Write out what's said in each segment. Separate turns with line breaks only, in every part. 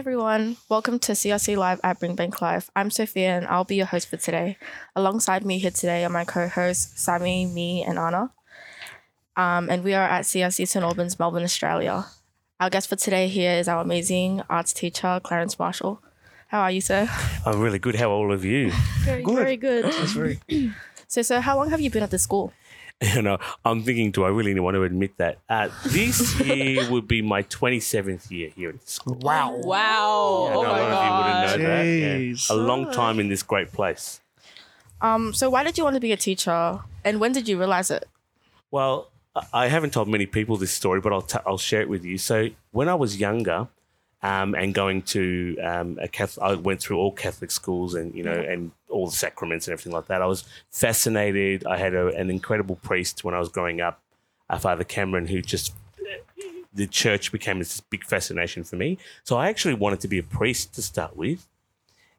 everyone. Welcome to CRC Live at Brimbank Live. I'm Sophia and I'll be your host for today. Alongside me here today are my co-hosts Sammy, me, and Anna. Um, and we are at CRC St Albans, Melbourne, Australia. Our guest for today here is our amazing arts teacher, Clarence Marshall. How are you, sir?
I'm really good. How are all of you?
Very
Good.
Very good.
That's very
So, sir, how long have you been at the school?
You know, I'm thinking, do I really want to admit that? Uh, this year would be my 27th year here at the school.
wow.
Wow.
I know
oh
a
my
lot of you wouldn't know that. Yeah. A long time in this great place.
Um, so why did you want to be a teacher? And when did you realize it?
Well, I- I haven't told many people this story, but I'll, t- I'll share it with you. So, when I was younger um, and going to um, a Catholic, I went through all Catholic schools and, you know, and all the sacraments and everything like that. I was fascinated. I had a, an incredible priest when I was growing up, uh, Father Cameron, who just, the church became this big fascination for me. So, I actually wanted to be a priest to start with.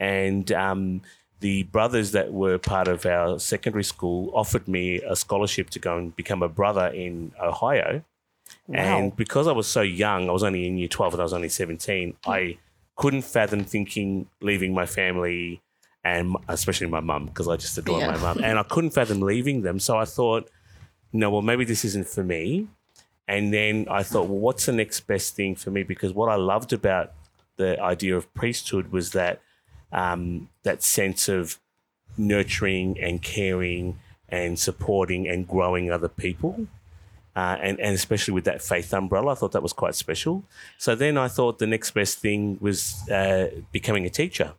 And, um, the brothers that were part of our secondary school offered me a scholarship to go and become a brother in Ohio. And because I was so young, I was only in year 12 and I was only 17, I couldn't fathom thinking leaving my family and especially my mum, because I just adore
Yeah.
my mum. And I couldn't fathom leaving them. So I thought, no, well, maybe this isn't for me. And then I thought, well, what's the next best thing for me? Because what I loved about the idea of priesthood was that um, that sense of nurturing and caring and supporting and growing other people. Uh, and, and especially with that faith umbrella, I thought that was quite special. So then I thought the next best thing was uh, becoming a teacher.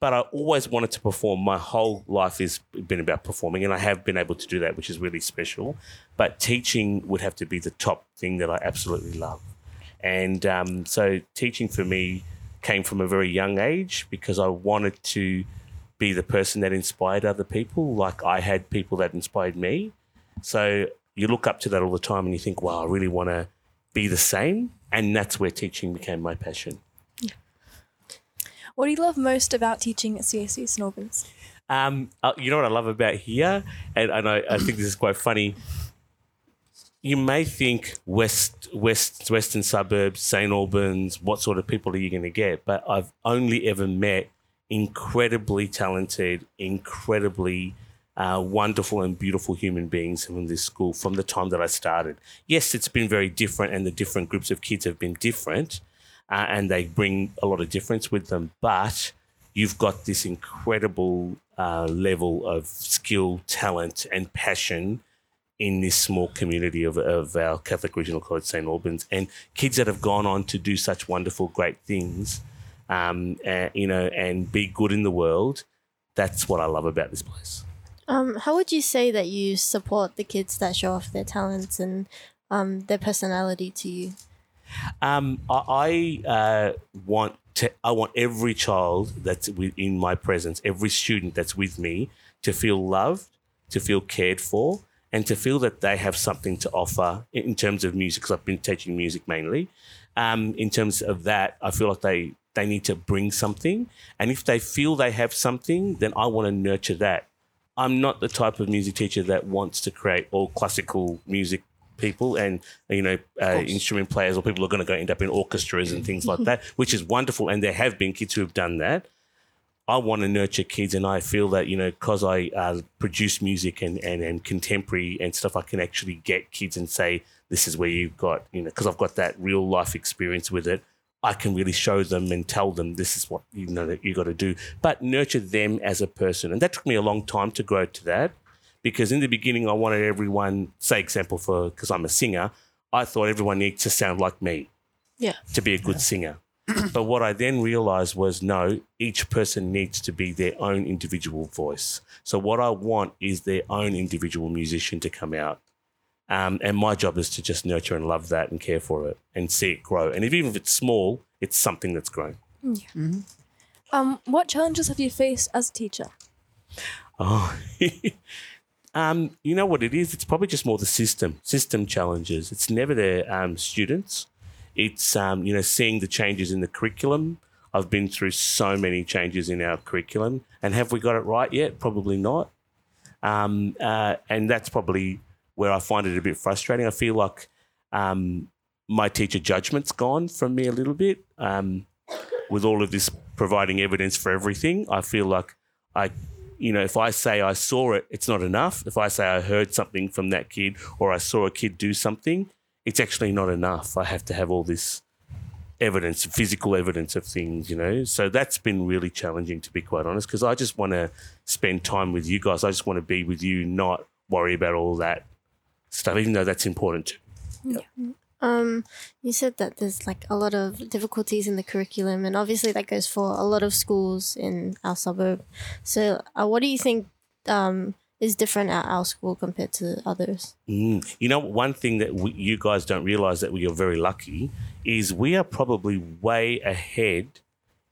But I always wanted to perform. My whole life has been about performing, and I have been able to do that, which is really special. But teaching would have to be the top thing that I absolutely love. And um, so teaching for me came from a very young age because I wanted to be the person that inspired other people, like I had people that inspired me. So you look up to that all the time and you think, wow, I really want to be the same. And that's where teaching became my passion. Yeah.
What do you love most about teaching at CSU St Albans?
Um, uh, you know what I love about here, and, and I, I think this is quite funny. You may think west, west, western suburbs, St Albans. What sort of people are you going to get? But I've only ever met incredibly talented, incredibly uh, wonderful and beautiful human beings from this school from the time that I started. Yes, it's been very different, and the different groups of kids have been different, uh, and they bring a lot of difference with them. But you've got this incredible uh, level of skill, talent, and passion in this small community of, of our Catholic Regional College St Albans, and kids that have gone on to do such wonderful, great things, um, uh, you know, and be good in the world. That's what I love about this place.
Um, how would you say that you support the kids that show off their talents and um, their personality to you?
Um, I, I uh, want to, I want every child that's in my presence, every student that's with me, to feel loved, to feel cared for, and to feel that they have something to offer in terms of music. Because I've been teaching music mainly. Um, in terms of that, I feel like they they need to bring something, and if they feel they have something, then I want to nurture that. I'm not the type of music teacher that wants to create all classical music people and you know uh, instrument players or people are going to go end up in orchestras and things like that, which is wonderful. And there have been kids who have done that. I want to nurture kids, and I feel that you know because I uh, produce music and, and and contemporary and stuff, I can actually get kids and say this is where you've got you know because I've got that real life experience with it. I can really show them and tell them this is what you know that you got to do, but nurture them as a person, and that took me a long time to grow to that because in the beginning I wanted everyone, say example for because I'm a singer, I thought everyone needs to sound like me
Yeah.
to be a good singer. but what I then realized was no, each person needs to be their own individual voice. So what I want is their own individual musician to come out. Um, and my job is to just nurture and love that and care for it and see it grow. And if, even if it's small, it's something that's grown.
Um, what challenges have you faced as a teacher?
Oh, um, you know what it is? It's probably just more the system, system challenges. It's never the um, students. It's um, you know seeing the changes in the curriculum. I've been through so many changes in our curriculum, and have we got it right yet? Probably not. Um, uh, and that's probably where I find it a bit frustrating. I feel like um, my teacher judgment's gone from me a little bit. Um, with all of this providing evidence for everything, I feel like I, you know, if I say I saw it, it's not enough. If I say I heard something from that kid or I saw a kid do something, it's actually not enough. I have to have all this evidence, physical evidence of things, you know. So that's been really challenging, to be quite honest, because I just want to spend time with you guys. I just want to be with you, not worry about all that stuff, even though that's important too.
Um, you said that there's like a lot of difficulties in the curriculum, and obviously that goes for a lot of schools in our suburb. So, uh, what do you think um, is different at our school compared to others?
Mm. You know, one thing that we, you guys don't realize that we are very lucky is we are probably way ahead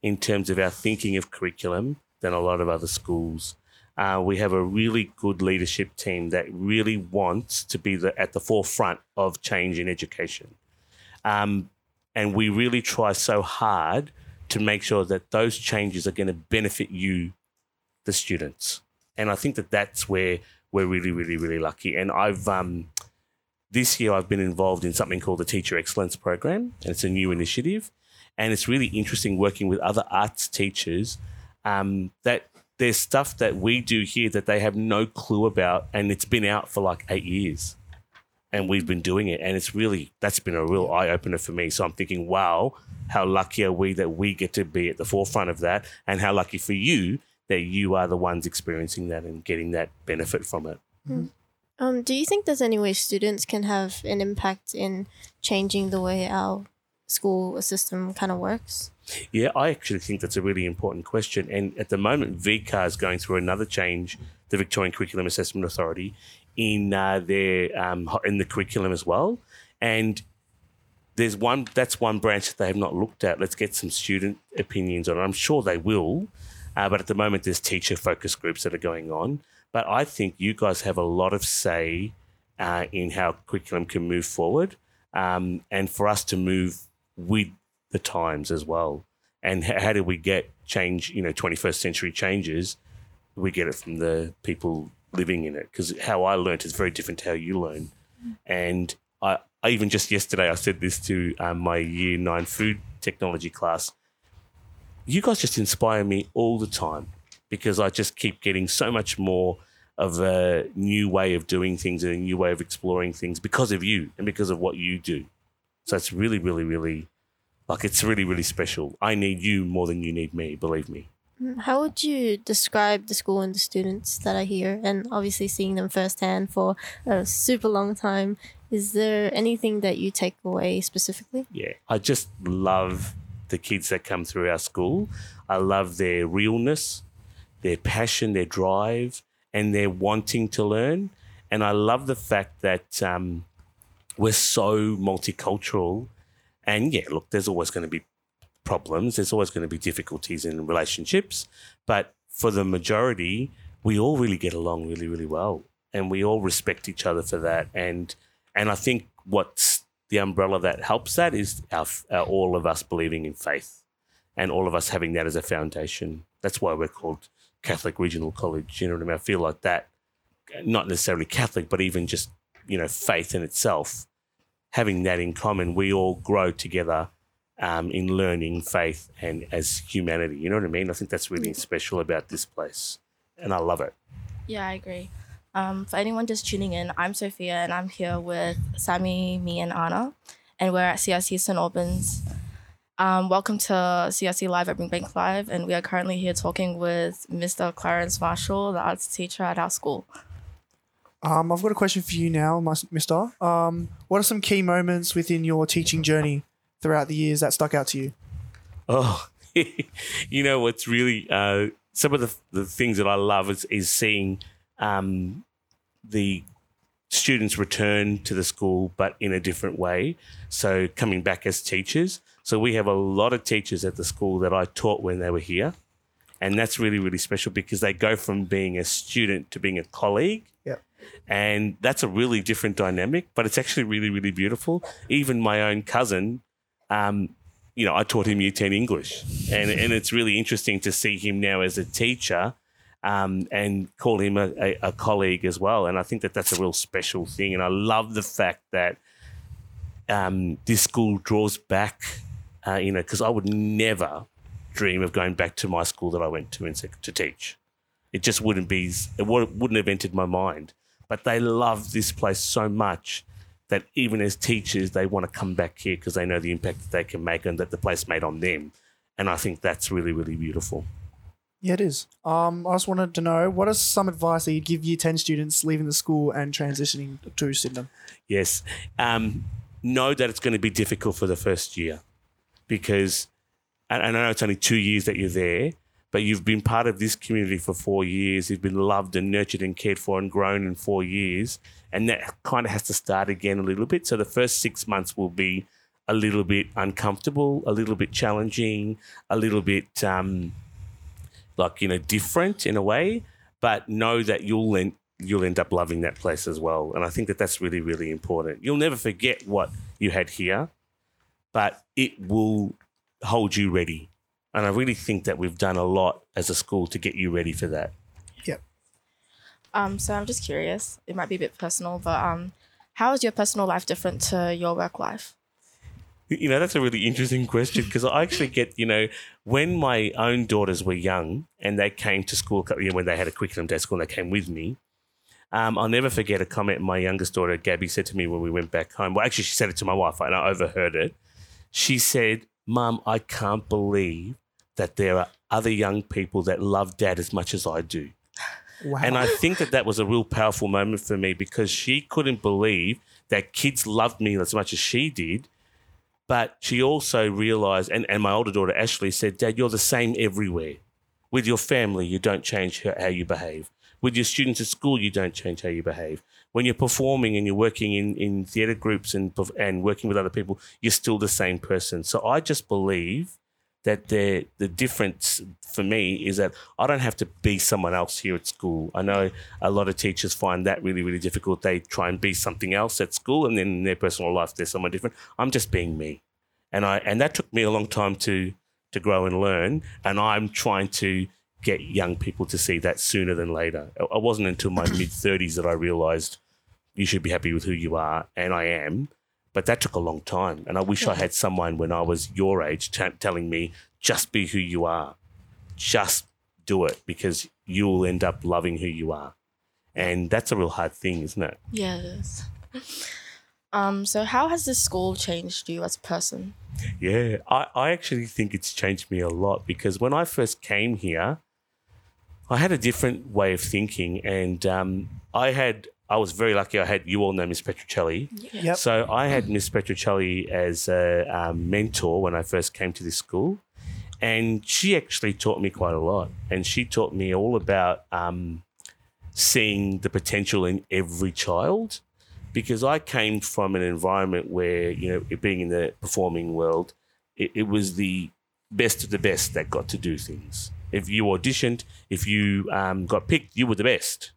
in terms of our thinking of curriculum than a lot of other schools. Uh, we have a really good leadership team that really wants to be the, at the forefront of change in education. Um, and we really try so hard to make sure that those changes are going to benefit you, the students. And I think that that's where we're really, really, really lucky. And I've um, this year I've been involved in something called the Teacher Excellence Program, and it's a new initiative. And it's really interesting working with other arts teachers um, that there's stuff that we do here that they have no clue about, and it's been out for like eight years, and we've been doing it, and it's really that's been a real eye opener for me. So I'm thinking, wow, how lucky are we that we get to be at the forefront of that, and how lucky for you that you are the ones experiencing that and getting that benefit from it.
Um, do you think there's any way students can have an impact in changing the way our school system kind of works?
Yeah, I actually think that's a really important question. And at the moment, VCAA is going through another change, the Victorian Curriculum Assessment Authority, in uh, their um, in the curriculum as well. And there's one that's one branch that they have not looked at. Let's get some student opinions on it. I'm sure they will, uh, but at the moment, there's teacher focus groups that are going on. But I think you guys have a lot of say uh, in how curriculum can move forward, um, and for us to move with the times as well. And how do we get change? You know, 21st century changes. We get it from the people living in it because how I learnt is very different to how you learn. And I, I even just yesterday I said this to um, my year nine food technology class. You guys just inspire me all the time because I just keep getting so much more of a new way of doing things and a new way of exploring things because of you and because of what you do. So it's really, really, really like it's really, really special. I need you more than you need me, believe me.
Mm, How would you describe the school and the students that are here, and obviously seeing them firsthand for a super long time? Is there anything that you take away specifically?
Yeah. I just love the kids that come through our school. I love their realness, their passion, their drive, and their wanting to learn. And I love the fact that um, we're so multicultural. And yeah, look, there's always going to be problems, there's always going to be difficulties in relationships. But for the majority, we all really get along really, really well. And we all respect each other for that. And and I think what's the umbrella that helps that is our, our all of us believing in faith and all of us having that as a foundation. That's why we're called Catholic Regional College. You know what I mean? I feel like that, not necessarily Catholic, but even just, you know, faith in itself, having that in common, we all grow together um, in learning faith and as humanity. You know what I mean? I think that's really special about this place. And I love it.
Yeah, I agree. Um, for anyone just tuning in, I'm Sophia and I'm here with Sammy, me, and Anna, and we're at CRC St. Albans. Um, welcome to CRC Live at Brimbank Live, and we are currently here talking with Mr. Clarence Marshall, the arts teacher at our school.
Um, I've got a question for you now, Mister. Um, what are some key moments within your teaching journey throughout the years that stuck out to you?
Oh, you know what's really uh, some of the the things that I love is is seeing um, the students return to the school, but in a different way. So coming back as teachers. So we have a lot of teachers at the school that I taught when they were here, and that's really really special because they go from being a student to being a colleague.
Yep.
And that's a really different dynamic, but it's actually really, really beautiful. Even my own cousin, um, you know, I taught him Year 10 English. And, and it's really interesting to see him now as a teacher um, and call him a, a, a colleague as well. And I think that that's a real special thing. And I love the fact that um, this school draws back, uh, you know, because I would never dream of going back to my school that I went to in sec- to teach. It just wouldn't be. It wouldn't have entered my mind. But they love this place so much that even as teachers, they want to come back here because they know the impact that they can make and that the place made on them. And I think that's really, really beautiful.
Yeah, it is. Um, I just wanted to know what is some advice that you'd give year 10 students leaving the school and transitioning to Sydenham?
Yes. Um, know that it's going to be difficult for the first year because, and and I know it's only two years that you're there, but you've been part of this community for four years. You've been loved and nurtured and cared for and grown in four years. And that kind of has to start again a little bit. So the first six months will be a little bit uncomfortable, a little bit challenging, a little bit um, like, you know, different in a way. But know that you'll end, you'll end up loving that place as well. And I think that that's really, really important. You'll never forget what you had here, but it will hold you ready. And I really think that we've done a lot as a school to get you ready for that. Yep.
Um, so I'm just curious. It might be a bit personal, but um, how is your personal life different to your work life?
You know, that's a really interesting question because I actually get, you know, when my own daughters were young and they came to school, you know, when they had a curriculum day school and they came with me, um, I'll never forget a comment my youngest daughter, Gabby, said to me when we went back home. Well, actually, she said it to my wife and I overheard it. She said, Mom, I can't believe that there are other young people that love dad as much as I do.
Wow.
And I think that that was a real powerful moment for me because she couldn't believe that kids loved me as much as she did. But she also realized, and, and my older daughter Ashley said, Dad, you're the same everywhere. With your family, you don't change how how you behave. With your students at school, you don't change how you behave. When you're performing and you're working in, in theatre groups and, and working with other people, you're still the same person. So I just believe that the the difference for me is that I don't have to be someone else here at school. I know a lot of teachers find that really really difficult. They try and be something else at school, and then in their personal life they're someone different. I'm just being me, and I and that took me a long time to to grow and learn. And I'm trying to get young people to see that sooner than later. It wasn't until my mid 30s that I realized you should be happy with who you are, and I am. But that took a long time. And I wish I had someone when I was your age t- telling me, just be who you are. Just do it because you'll end up loving who you are. And that's a real hard thing, isn't it?
Yes. Um, so how has this school changed you as a person?
Yeah, I, I actually think it's changed me a lot because when I first came here, I had a different way of thinking, and um, I had I was very lucky. I had you all know Miss Petruccelli,
Yep.
so I had Miss Petruccelli as a um, mentor when I first came to this school, and she actually taught me quite a lot. And she taught me all about um, seeing the potential in every child, because I came from an environment where you know, it being in the performing world, it, it was the best of the best that got to do things. If you auditioned, if you um, got picked, you were the best.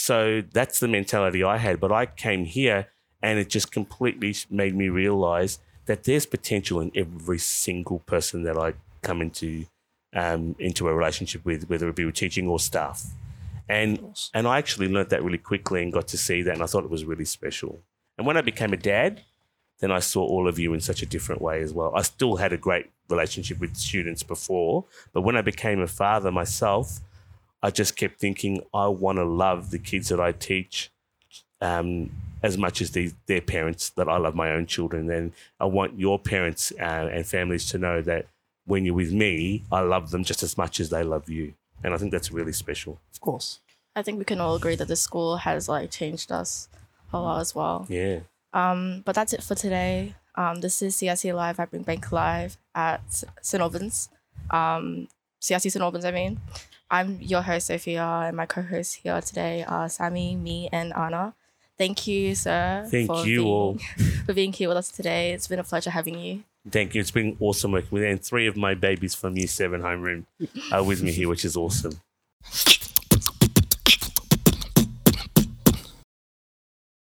So that's the mentality I had. But I came here and it just completely made me realize that there's potential in every single person that I come into um, into a relationship with, whether it be with teaching or staff. And and I actually learnt that really quickly and got to see that, and I thought it was really special. And when I became a dad, then I saw all of you in such a different way as well. I still had a great relationship with students before, but when I became a father myself, I just kept thinking I want to love the kids that I teach um, as much as the, their parents that I love my own children. And I want your parents uh, and families to know that when you're with me, I love them just as much as they love you. And I think that's really special.
Of course.
I think we can all agree that the school has like changed us a lot as well.
Yeah.
Um, but that's it for today. Um, this is CSC Live I Brimbank Live at St. Albans. Um, CSC St. Albans, I mean. I'm your host, Sophia, and my co hosts here today are Sammy, me, and Anna. Thank you, sir.
Thank
for
you
being,
all.
For being here with us today. It's been a pleasure having you.
Thank you. It's been awesome working with you. And three of my babies from Year 7 homeroom are with me here, which is awesome.